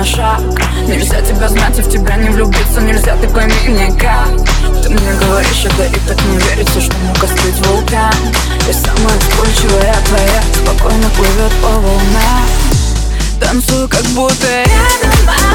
на шаг. Нельзя тебя знать и в тебя не влюбиться. Нельзя, ты пойми никак Ты мне говоришь это и так не верится Что мог остыть вулкан. И самая вспыльчивая а твоя Спокойно плывет по волнам. Танцую, как будто рядом а